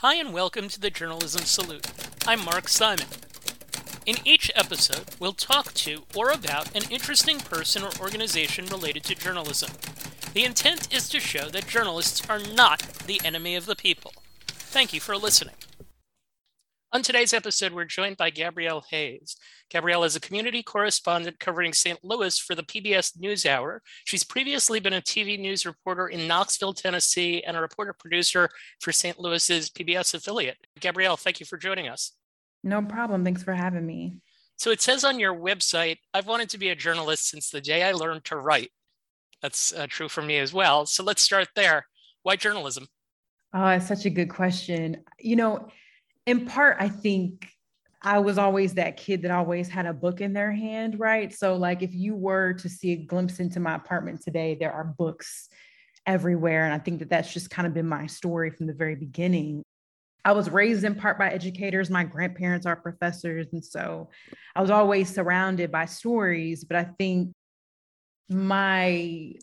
Hi, and welcome to the Journalism Salute. I'm Mark Simon. In each episode, we'll talk to or about an interesting person or organization related to journalism. The intent is to show that journalists are not the enemy of the people. Thank you for listening. On today's episode, we're joined by Gabrielle Hays. Gabrielle is a community correspondent covering St. Louis for the PBS NewsHour. She's previously been a TV news reporter in Knoxville, Tennessee, and a reporter producer for St. Louis's PBS affiliate. Gabrielle, thank you for joining us. No problem. Thanks for having me. So it says on your website, I've wanted to be a journalist since the day I learned to write. That's uh, true for me as well. So let's start there. Why journalism? Oh, it's such a good question. You know, in part, I think I was always that kid that always had a book in their hand, right? So, like, if you were to see a glimpse into my apartment today, there are books everywhere. And I think that that's just kind of been my story from the very beginning. I was raised in part by educators. My grandparents are professors. And so I was always surrounded by stories. But I think my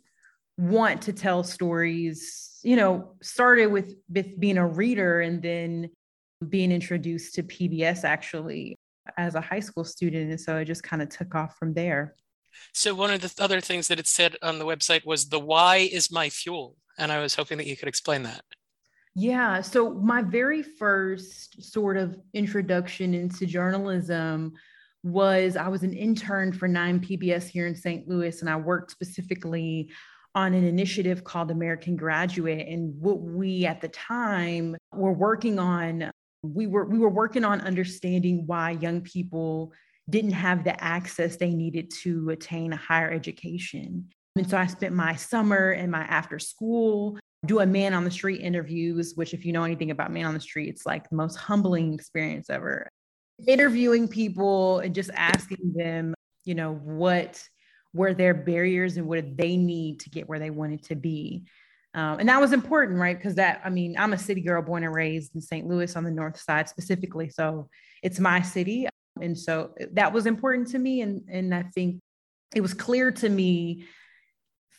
want to tell stories, you know, started with, with being a reader and then being introduced to PBS actually as a high school student. And so it just kind of took off from there. So, one of the other things that it said on the website was the why is my fuel. And I was hoping that you could explain that. Yeah. So, my very first sort of introduction into journalism was I was an intern for 9 PBS here in St. Louis, and I worked specifically on an initiative called American Graduate. And what we at the time were working on we were we were working on understanding why young people didn't have the access they needed to attain a higher education. And so I spent my summer and my after school doing man on the street interviews, which if you know anything about man on the street, it's like the most humbling experience ever. Interviewing people and just asking them, you know, what were their barriers and what did they need to get where they wanted to be. Um, and that was important, right? Because that, I mean, I'm a city girl born and raised in St. Louis on the north side specifically. So it's my city. And so that was important to me. And, and I think it was clear to me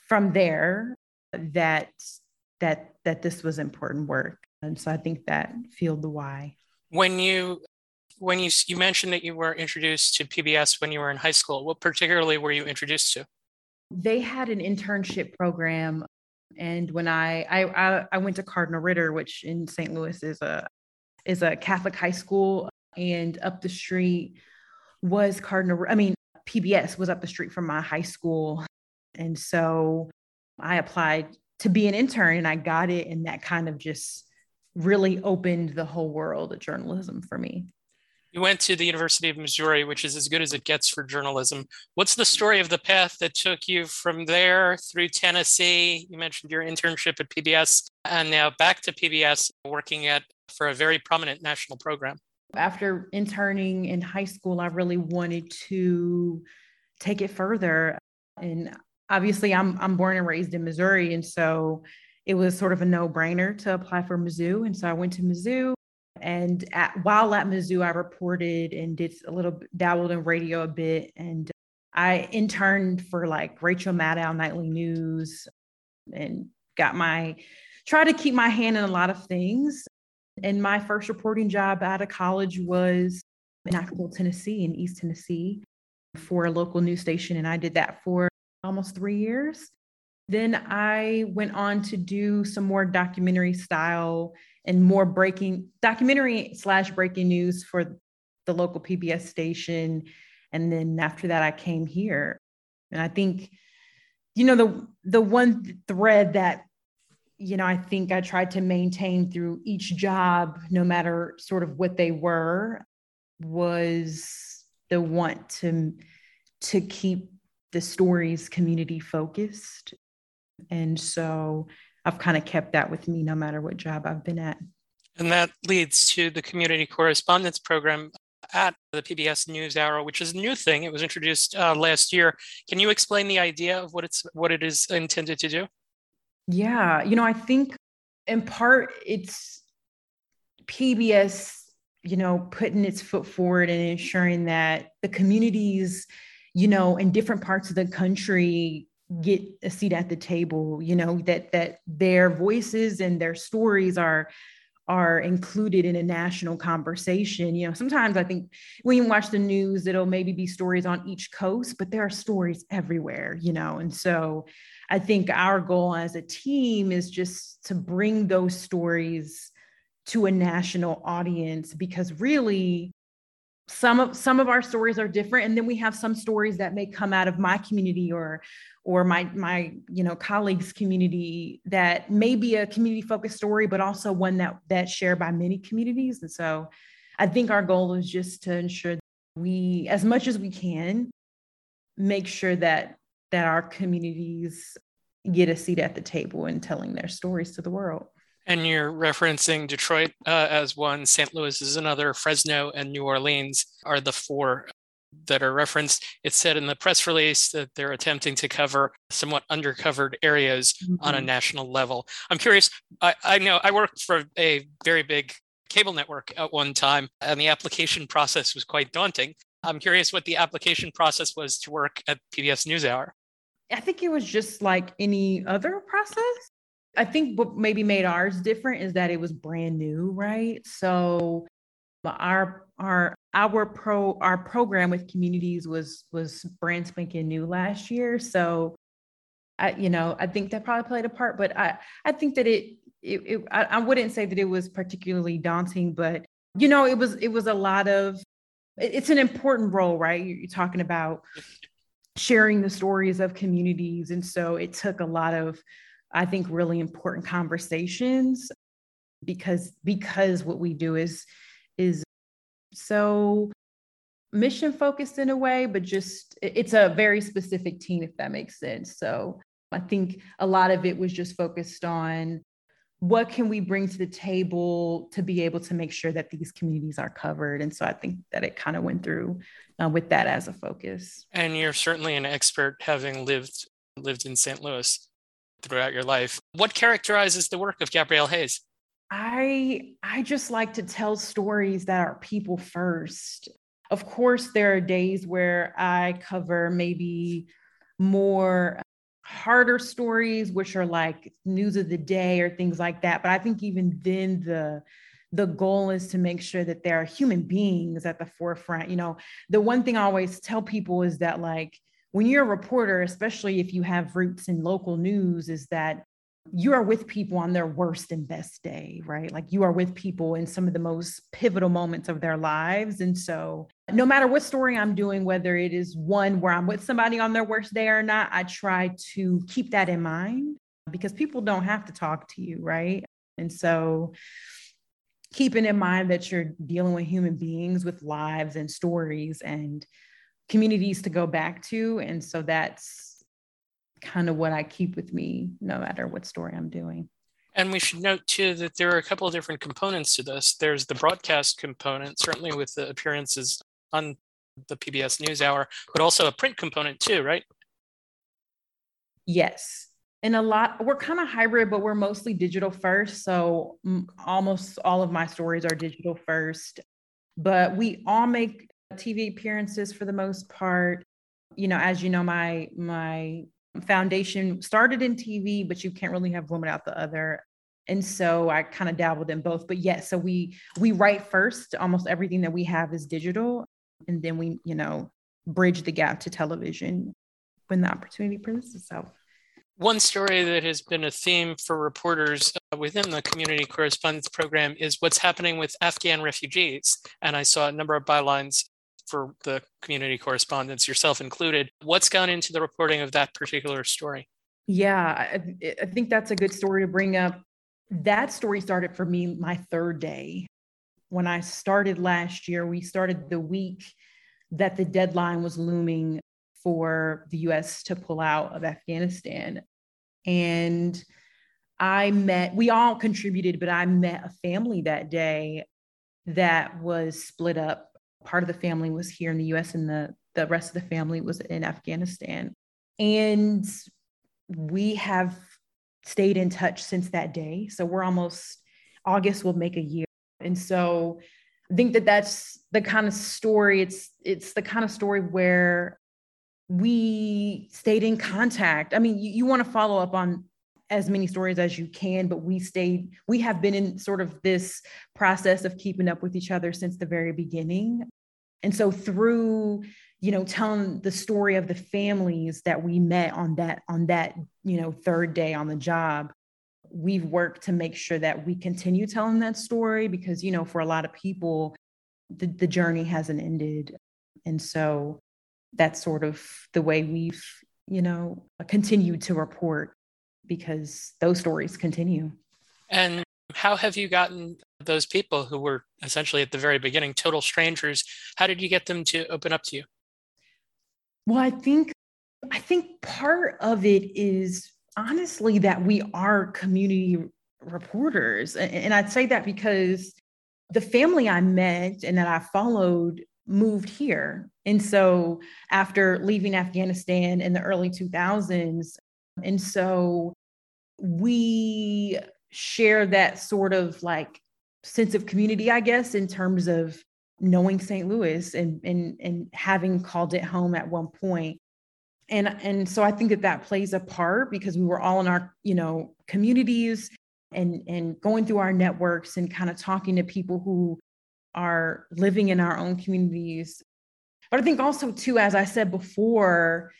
from there that that that this was important work. And so I think that fueled the why. When you when you you mentioned that you were introduced to PBS when you were in high school, what particularly were you introduced to? They had an internship program and when I, I I went to Cardinal Ritter, which in St. Louis is a is a Catholic high school, and up the street was Cardinal. I mean, PBS was up the street from my high school, and so I applied to be an intern, and I got it, and that kind of just really opened the whole world of journalism for me. You went to the University of Missouri, which is as good as it gets for journalism. What's the story of the path that took you from there through Tennessee? You mentioned your internship at PBS and now back to PBS working at for a very prominent national program. After interning in high school, I really wanted to take it further. And obviously I'm I'm born and raised in Missouri. And so it was sort of a no-brainer to apply for Mizzou. And so I went to Mizzou and at, while at Mizzou, I reported and did a little dabbled in radio a bit. And I interned for like Rachel Maddow Nightly News and got my, try to keep my hand in a lot of things. And my first reporting job out of college was in Knoxville, Tennessee, in East Tennessee for a local news station. And I did that for almost three years. Then I went on to do some more documentary style and more breaking documentary slash breaking news for the local PBS station. And then after that, I came here. And I think, you know, the the one thread that, you know, I think I tried to maintain through each job, no matter sort of what they were, was the want to to keep the stories community focused. And so I've kind of kept that with me no matter what job I've been at. And that leads to the community correspondence program at the PBS NewsHour, which is a new thing. It was introduced uh, last year. Can you explain the idea of what it's what it is intended to do? Yeah, you know, I think in part it's PBS, you know, putting its foot forward and ensuring that the communities, you know, in different parts of the country get a seat at the table you know that that their voices and their stories are are included in a national conversation. You know, sometimes I think when you watch the news, it'll maybe be stories on each coast, but there are stories everywhere, you know. And so I think our goal as a team is just to bring those stories to a national audience because really some of some of our stories are different and then we have some stories that may come out of my community or or my my you know colleagues community that may be a community focused story but also one that that's shared by many communities. And so i think our goal is just to ensure we as much as we can make sure that that our communities get a seat at the table in telling their stories to the world and you're referencing Detroit uh, as one, St. Louis is another, Fresno and New Orleans are the four that are referenced. It said in the press release that they're attempting to cover somewhat undercovered areas mm-hmm. on a mm-hmm. national level. I'm curious, I, I know I worked for a very big cable network at one time, and the application process was quite daunting. I'm curious what the application process was to work at PBS NewsHour. I think it was just like any other process. I think what maybe made ours different is that it was brand new, right? So our our our pro our program with communities was was brand spanking new last year. So I, you know, I think that probably played a part, but I I think that it it, it I, I wouldn't say that it was particularly daunting, but you know, it was it was a lot of it's an important role, right? You're talking about sharing the stories of communities. And so it took a lot of I think really important conversations because because what we do is is so mission focused in a way but just it's a very specific team if that makes sense. So i think a lot of it was just focused on what can we bring to the table to be able to make sure that these communities are covered. And so i think that it kind of went through uh, with that as a focus. And you're certainly an expert having lived lived in st louis throughout your life. What characterizes the work of Gabrielle Hays? I I just like to tell stories that are people first. Of course, there are days where I cover maybe more harder stories, which are like news of the day or things like that. But I think even then the the goal is to make sure that there are human beings at the forefront. You know, the one thing I always tell people is that like when you're a reporter, especially if you have roots in local news, is that you are with people on their worst and best day, right? Like you are with people in some of the most pivotal moments of their lives. And so, no matter what story I'm doing, whether it is one where I'm with somebody on their worst day or not, I try to keep that in mind because people don't have to talk to you, right? And so, keeping in mind that you're dealing with human beings with lives and stories and communities to go back to. And so that's kind of what I keep with me no matter what story I'm doing. And we should note too that there are a couple of different components to this. There's the broadcast component, certainly with the appearances on the PBS NewsHour, but also a print component too, right? Yes. And a lot, we're kind of hybrid, but we're mostly digital first. So almost all of my stories are digital first. But we all make TV appearances for the most part. You know, as you know, my my foundation started in TV, but you can't really have one without the other. And so I kind of dabbled in both. But yes, yeah, so we we write first. Almost everything that we have is digital, and then we, you know, bridge the gap to television when the opportunity presents itself. One story that has been a theme for reporters uh, within the community correspondence program is what's happening with Afghan refugees. And I saw a number of bylines for the community correspondents, yourself included. What's gone into the reporting of that particular story? Yeah, I, I think that's a good story to bring up. That story started for me my third day. When I started last year, we started the week that the deadline was looming for the US to pull out of Afghanistan. And I met, we all contributed, but I met a family that day that was split up part of the family was here in the US and the, the rest of the family was in Afghanistan. And we have stayed in touch since that day. So we're almost, August will make a year. And so I think that that's the kind of story, it's, it's the kind of story where we stayed in contact. I mean, you, you want to follow up on as many stories as you can, but we stayed, we have been in sort of this process of keeping up with each other since the very beginning. And so through, you know, telling the story of the families that we met on that, on that, you know, third day on the job, we've worked to make sure that we continue telling that story because, you know, for a lot of people, the, the journey hasn't ended. And so that's sort of the way we've, you know, continued to report because those stories continue. And how have you gotten those people who were essentially at the very beginning total strangers? How did you get them to open up to you? Well, I think I think part of it is honestly that we are community reporters. And I'd say that because the family I met and that I followed moved here. And so after leaving Afghanistan in the early 2000s, and so we share that sort of like sense of community, I guess, in terms of knowing St. Louis and and and having called it home at one point. And and so I think that that plays a part because we were all in our, you know, communities and and going through our networks and kind of talking to people who are living in our own communities. But I think also too as I said before,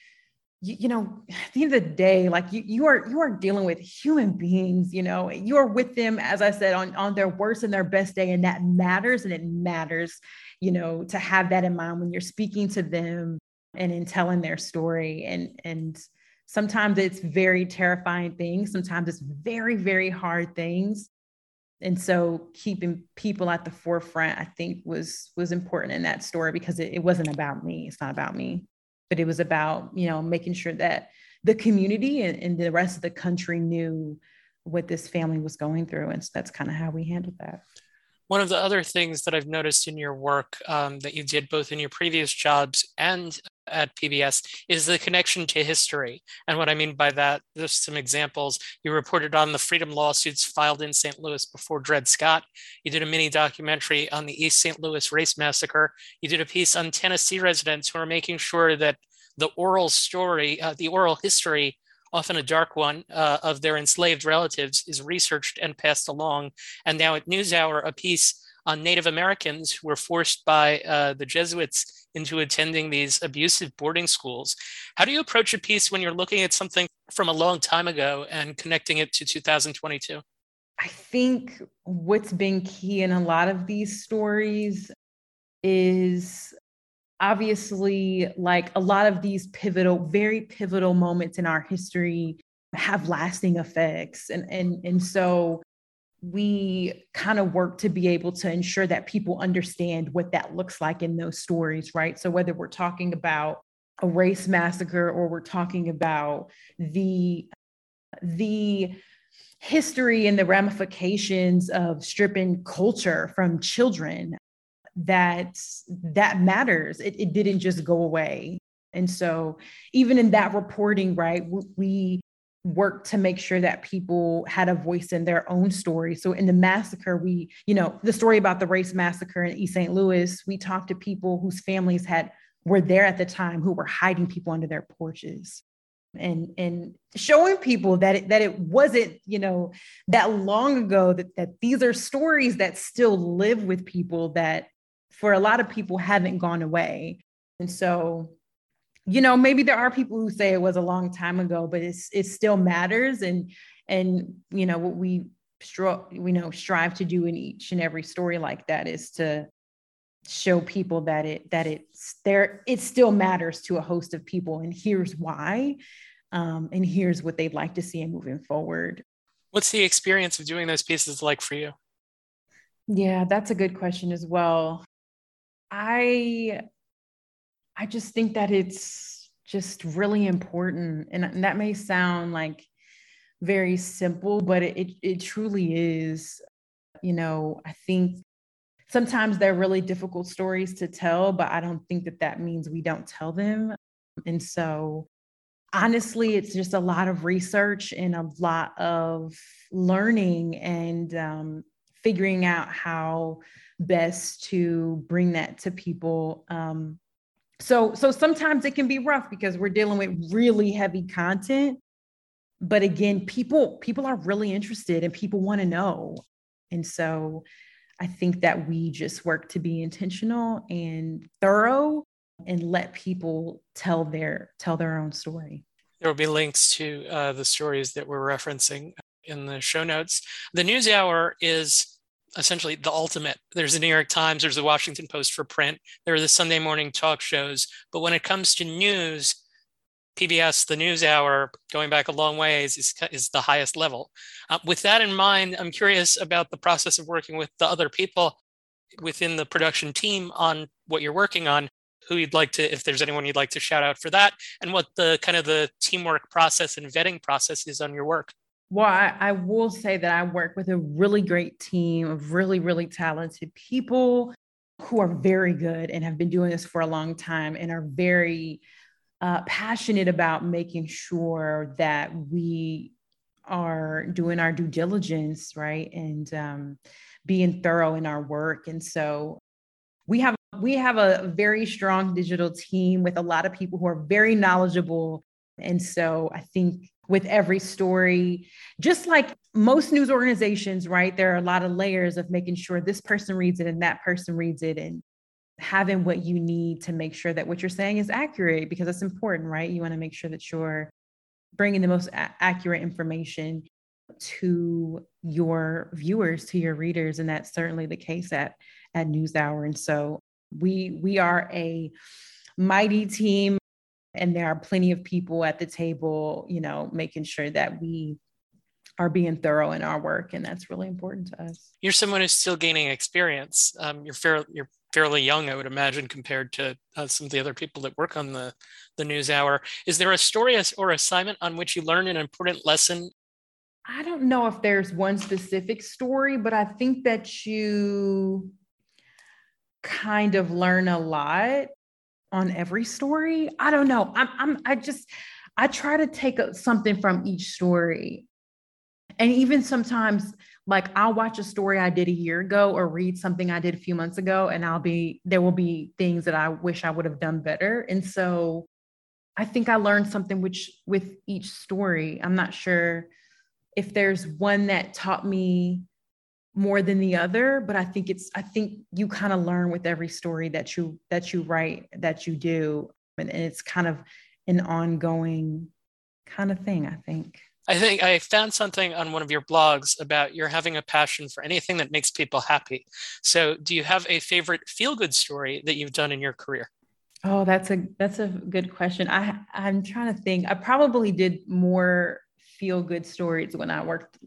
you, you, know at the end of the day like you you are you are dealing with human beings you know you are with them as i said on on their worst and their best day and that matters and it matters you know to have that in mind when you're speaking to them and in telling their story and and sometimes it's very terrifying things sometimes it's very very hard things and so keeping people at the forefront i think was was important in that story because it, it wasn't about me it's not about me but it was about you know making sure that the community and, and the rest of the country knew what this family was going through and so that's kind of how we handled that. One of the other things that I've noticed in your work um, that you did both in your previous jobs and at PBS is the connection to history. And what I mean by that, there's some examples. You reported on the freedom lawsuits filed in St. Louis before Dred Scott. You did a mini documentary on the East St. Louis race massacre. You did a piece on Tennessee residents who are making sure that the oral story, uh, the oral history often a dark one, uh, of their enslaved relatives is researched and passed along. And now at NewsHour, a piece on Native Americans who were forced by uh, the Jesuits into attending these abusive boarding schools. How do you approach a piece when you're looking at something from a long time ago and connecting it to 2022? I think what's been key in a lot of these stories is obviously like a lot of these pivotal very pivotal moments in our history have lasting effects and and and so we kind of work to be able to ensure that people understand what that looks like in those stories right so whether we're talking about a race massacre or we're talking about the the history and the ramifications of stripping culture from children that that matters. It, it didn't just go away. And so, even in that reporting, right, we worked to make sure that people had a voice in their own story. So, in the massacre, we, you know, the story about the race massacre in East St. Louis, we talked to people whose families had were there at the time who were hiding people under their porches and and showing people that it, that it wasn't you know that long ago that that these are stories that still live with people that for a lot of people haven't gone away. And so, you know, maybe there are people who say it was a long time ago, but it's it still matters. And and you know what we stro- we know strive to do in each and every story like that is to show people that it that it's there it still matters to a host of people and here's why um, and here's what they'd like to see in moving forward what's the experience of doing those pieces like for you yeah that's a good question as well I I just think that it's just really important. And, that may sound like very simple, but it, it, it truly is. You know, I think sometimes they're really difficult stories to tell, but I don't think that that means we don't tell them. And so, honestly, it's just a lot of research and a lot of learning and um, figuring out how best to bring that to people. Um, so so sometimes it can be rough because we're dealing with really heavy content. but again, people people are really interested and people want to know. And so I think that we just work to be intentional and thorough and let people tell their tell their own story. There will be links to uh, the stories that we're referencing in the show notes. The News Hour is essentially the ultimate. There's the New York Times, there's the Washington Post for print, there are the Sunday morning talk shows. But when it comes to news, PBS, the News Hour, going back a long ways, is, is the highest level. Uh, with that in mind, I'm curious about the process of working with the other people within the production team on what you're working on who you'd like to if there's anyone you'd like to shout out for that and what the kind of the teamwork process and vetting process is on your work well, I, I, will say that I work with a really great team of really, really talented people who are very good and have been doing this for a long time and are very uh, passionate about making sure that we are doing our due diligence, right? And um, being thorough in our work. And so we have we have a very strong digital team with a lot of people who are very knowledgeable. And so I think with every story. Just like most news organizations, right? There are a lot of layers of making sure this person reads it and that person reads it and having what you need to make sure that what you're saying is accurate because it's important, right? You want to make sure that you're bringing the most a- accurate information to your viewers, to your readers, and that's certainly the case at at NewsHour. And so we we are a mighty team and there are plenty of people at the table you know making sure that we are being thorough in our work and that's really important to us. You're someone who's still gaining experience. Um, you're fairly you're fairly young i would imagine compared to uh, some of the other people that work on the the news hour. Is there a story or assignment on which you learned an important lesson? I don't know if there's one specific story but i think that you kind of learn a lot on every story. I don't know. I'm, I'm I just I try to take something from each story. And even sometimes like I'll watch a story I did a year ago or read something I did a few months ago and I'll be there will be things that I wish I would have done better. And so I think I learned something which with each story. I'm not sure if there's one that taught me more than the other but i think it's i think you kind of learn with every story that you that you write that you do and, and it's kind of an ongoing kind of thing i think I think I found something on one of your blogs about you're having a passion for anything that makes people happy. So, do you have a favorite feel good story that you've done in your career? Oh, that's a that's a good question. I I'm trying to think. I probably did more feel good stories when I worked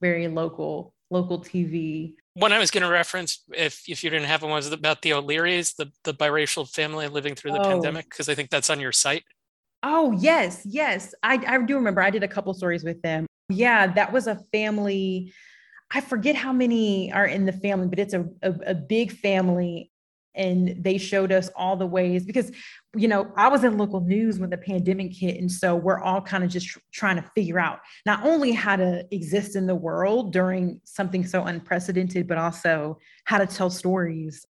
very local local TV. One I was going to reference, if if you didn't have one, was about the O'Learys, the the biracial family living through the oh. pandemic, because I think that's on your site. Oh yes, yes, I I do remember. I did a couple stories with them. Yeah, that was a family. I forget how many are in the family, but it's a, a, a big family and they showed us all the ways because you know i was in local news when the pandemic hit and so we're all kind of just tr- trying to figure out not only how to exist in the world during something so unprecedented but also how to tell stories.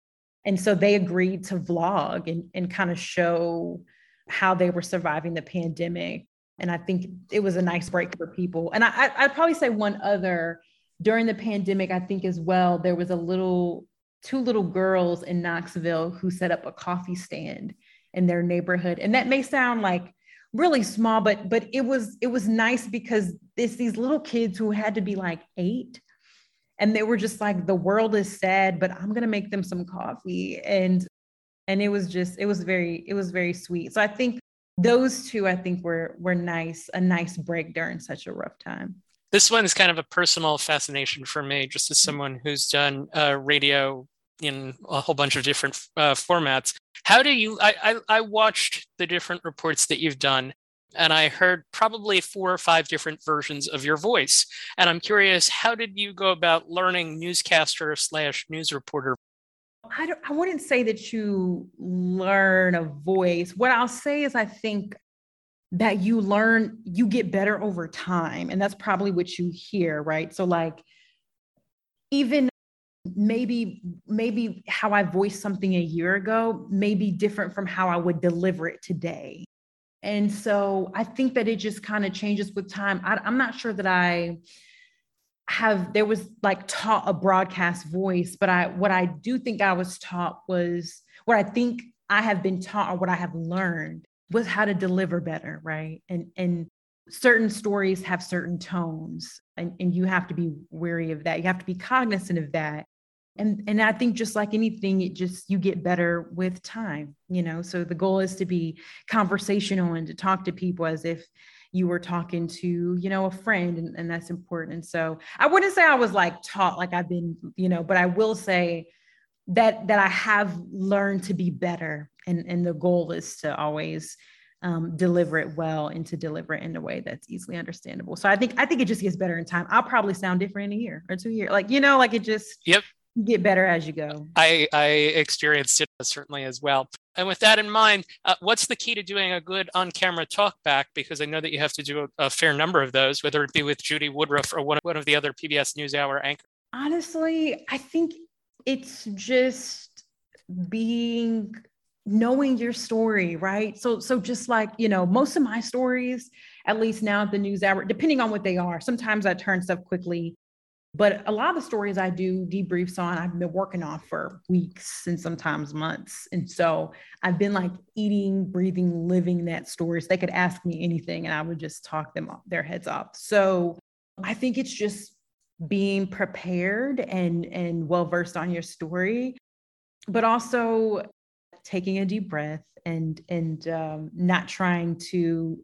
And so they agreed to vlog and, and kind of show how they were surviving the pandemic and i think it was a nice break for people. And I, i'd probably say one other during the pandemic i think as well there was a little two little girls in Knoxville who set up a coffee stand in their neighborhood. And that may sound like really small, but but it was it was nice because it's these little kids who had to be like eight. And they were just like, the world is sad, but I'm gonna make them some coffee. And and it was just, it was very, it was very sweet. So I think those two, I think were were nice, a nice break during such a rough time this one is kind of a personal fascination for me, just as someone who's done uh, radio in a whole bunch of different uh, formats. How do you? I, I, I watched the different reports that you've done, and I heard probably four or five different versions of your voice. And I'm curious, how did you go about learning newscaster slash news reporter? I don't. I wouldn't say that you learn a voice. What I'll say is, I think that you learn you get better over time and that's probably what you hear right so like even maybe maybe how i voiced something a year ago may be different from how i would deliver it today And so I think that it just kind of changes with time. I, I'm not sure that I have there was like taught a broadcast voice but i what i do think i was taught was what i think i have been taught or what i have learned was how to deliver better right? And and certain stories have certain tones and, and you have to be wary of that. You have to be cognizant of that. And and i think just like anything it just you get better with time you know? So the goal is to be conversational and to talk to people as if you were talking to you know a friend and, and that's important. And so i wouldn't say i was like taught like i've been you know but i will say that that i have learned to be better and and the goal is to always um, deliver it well and to deliver it in a way that's easily understandable so i think i think it just gets better in time i'll probably sound different in a year or two years like you know like it just yep get better as you go. I, I experienced it certainly as well. And with that in mind, uh, what's the key to doing a good on camera talk back? Because I know that you have to do a, a, fair number of those, whether it be with Judy Woodruff or one, one of the other PBS NewsHour anchors. Honestly, I think it's just being knowing your story right so so just like you know most of my stories at least now at the news hour depending on what they are sometimes i turn stuff quickly but a lot of the stories I do debriefs on, I've been working on for weeks and sometimes months. And so I've been like eating, breathing, living that story. So they could ask me anything and I would just talk them off their heads off. So I think it's just being prepared and and well versed on your story, but also taking a deep breath and and um, not trying to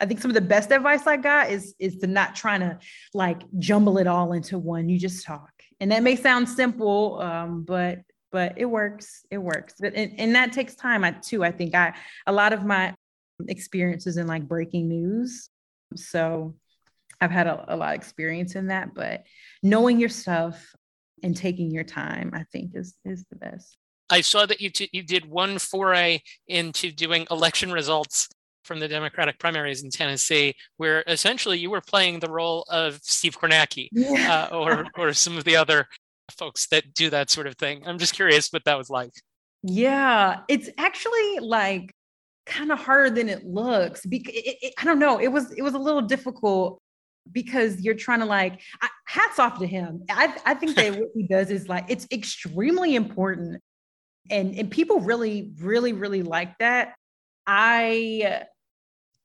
I think some of the best advice I got is is to not trying to like jumble it all into one. You just talk, and that may sound simple, um, but but it works. It works, but and, and that takes time. I, too, I think I a lot of my experiences in like breaking news, so I've had a, a lot of experience in that. But knowing your stuff and taking your time, I think, is is the best. I saw that you t- you did one foray into doing election results from the Democratic primaries in Tennessee, where essentially you were playing the role of Steve Kornacki yeah. uh, or or some of the other folks that do that sort of thing. I'm just curious what that was like. Yeah, it's actually like kind of harder than it looks. Because it, it, I don't know, it was it was a little difficult because you're trying to like I, hats off to him. I I think that what he does is like it's extremely important, and and people really really really like that. I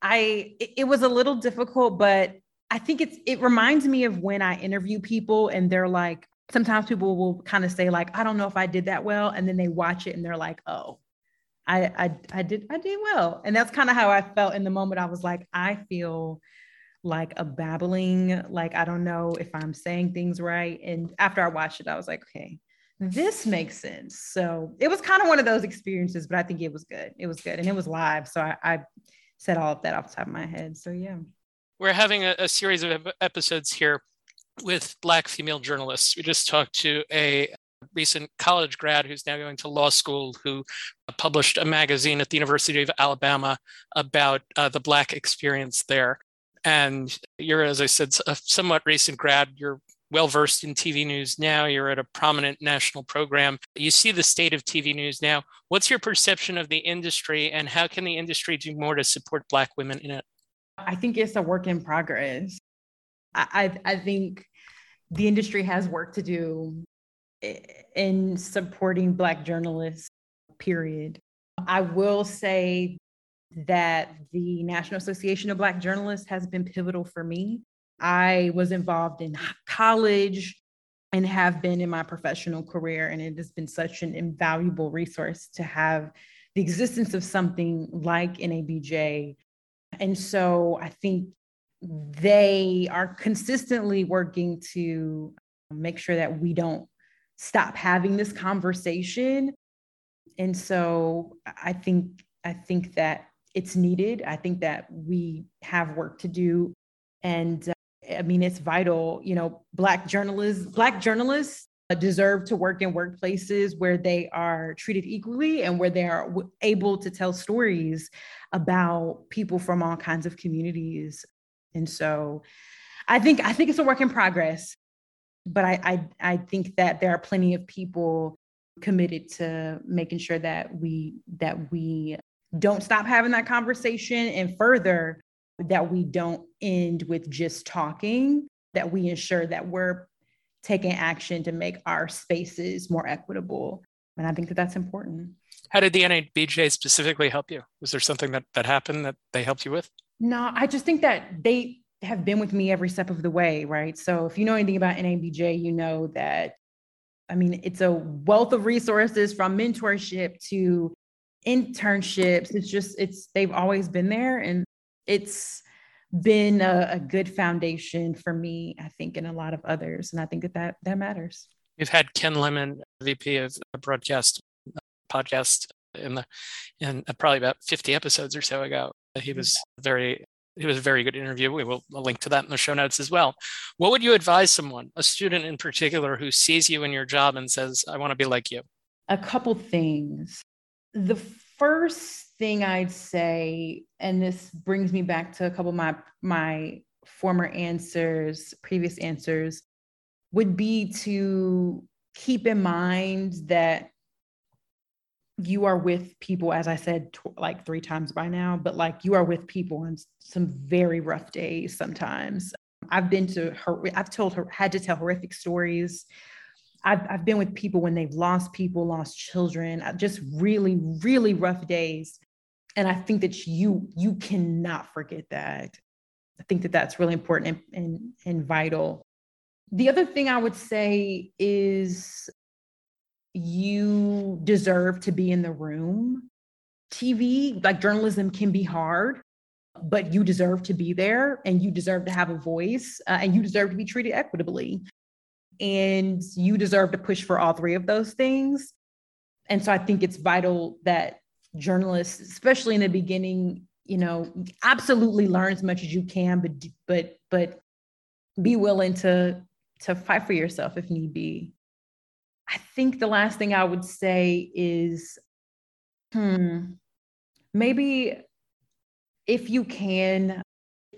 I it was a little difficult, but I think it's it reminds me of when I interview people and they're like, sometimes people will kind of say like, I don't know if I did that well, and then they watch it and they're like, oh, I I, I did I did well, and that's kind of how I felt in the moment. I was like, I feel like a babbling, like I don't know if I'm saying things right. And after I watched it, I was like, okay, this makes sense. So it was kind of one of those experiences, but I think it was good. It was good, and it was live, so I, I said all of that off the top of my head. So yeah. We're having a, a series of episodes here with Black female journalists. We just talked to a recent college grad who's now going to law school who published a magazine at the University of Alabama about uh, the Black experience there. And you're, as I said, a somewhat recent grad. You're well versed in TV news now. You're at a prominent national program. You see the state of TV news now. What's your perception of the industry, and how can the industry do more to support Black women in it? I think it's a work in progress. I, I, I think the industry has work to do in supporting Black journalists, period. I will say that the National Association of Black Journalists has been pivotal for me. I was involved in college and have been in my professional career. And it has been such an invaluable resource to have the existence of something like NABJ. And so I think they are consistently working to make sure that we don't stop having this conversation. And so I think I think that it's needed. I think that we have work to do. And uh, I mean, it's vital. You know, black journalists, black journalists deserve to work in workplaces where they are treated equally and where they are able to tell stories about people from all kinds of communities. And so, I think I think it's a work in progress, but I I, I think that there are plenty of people committed to making sure that we that we don't stop having that conversation and further that we don't end with just talking, that we ensure that we're taking action to make our spaces more equitable. And I think that that's important. How did the NABJ specifically help you? Was there something that, that happened that they helped you with? No, I just think that they have been with me every step of the way, right? So if you know anything about NABJ, you know that, I mean, it's a wealth of resources from mentorship to internships. It's just, it's, they've always been there. And it's been a, a, good foundation for me, I think, and a lot of others. And I think that that, that matters. We've had Ken Lemon, VP of a broadcast uh, podcast in the in uh, probably about 50 episodes or so ago. He was very he was a very good interview. We will link to that in the show notes as well. What would you advise someone, a student in particular, who sees you in your job and says, I want to be like you? A couple things. The first thing I'd say, and this brings me back to a couple of my my former answers, previous answers, would be to keep in mind that you are with people, as I said, tw- like three times by now, but like you are with people on some very rough days sometimes. I've been to her, I've told her, had to tell horrific stories I've, I've been with people when they've lost people, lost children, uh, just really, really rough days. And I think that you you cannot forget that. I think that that's really important and, and, and vital. The other thing I would say is you deserve to be in the room. TV, like journalism, can be hard, but you deserve to be there and you deserve to have a voice uh, and you deserve to be treated equitably and you deserve to push for all three of those things. And so I think it's vital that journalists, especially in the beginning, you know, absolutely learn as much as you can, but but but be willing to to fight for yourself if need be. I think the last thing I would say is, hmm, maybe if you can,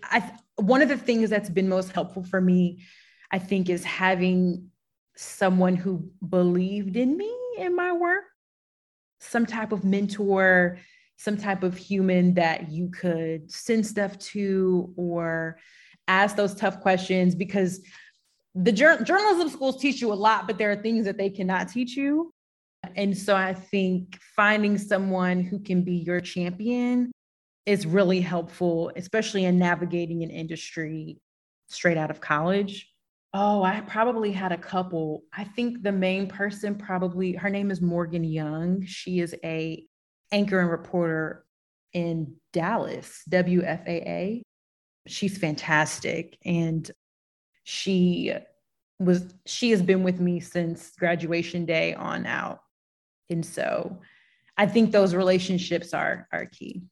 I one of the things that's been most helpful for me I think is having someone who believed in me in my work, some type of mentor, some type of human that you could send stuff to or ask those tough questions because the jur- journalism schools teach you a lot, but there are things that they cannot teach you. And so I think finding someone who can be your champion is really helpful, especially in navigating an industry straight out of college. Oh, I probably had a couple. I think the main person probably her name is Morgan Young. She is a anchor and reporter in Dallas, WFAA. She's fantastic and she was she has been with me since graduation day on out. And so I think those relationships are are key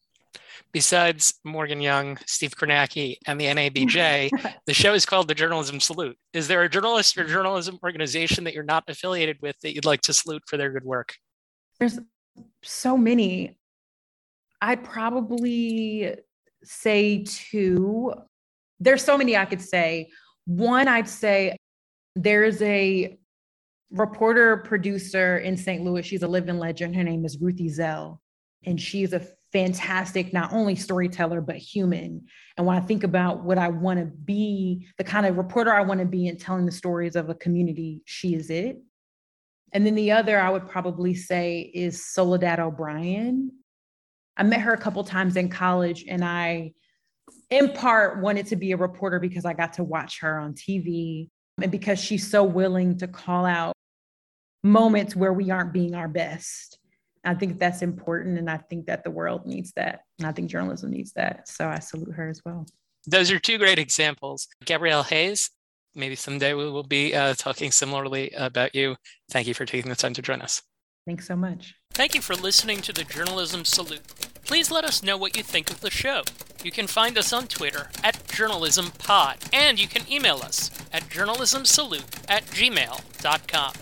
besides Morgan Young, Steve Kornacki, and the NABJ, the show is called the Journalism Salute. Is there a journalist or journalism organization that you're not affiliated with that you'd like to salute for their good work? There's so many. I'd probably say two. There's so many I could say. One, I'd say there's a reporter producer in St. Louis. She's a living legend. Her name is Ruth Ezell, and she's a fantastic, not only storyteller, but human. And when I think about what I want to be, the kind of reporter I want to be in telling the stories of a community, she is it. And then the other I would probably say is Soledad O'Brien. I met her a couple times in college, and I, in part, wanted to be a reporter because I got to watch her on TV and because she's so willing to call out moments where we aren't being our best I think that's important. And I think that the world needs that. And I think journalism needs that. So I salute her as well. Those are two great examples. Gabrielle Hays, maybe someday we will be uh, talking similarly about you. Thank you for taking the time to join us. Thanks so much. Thank you for listening to the Journalism Salute. Please let us know what you think of the show. You can find us on Twitter at JournalismPod, and you can email us at journalismsalute at gmail.com.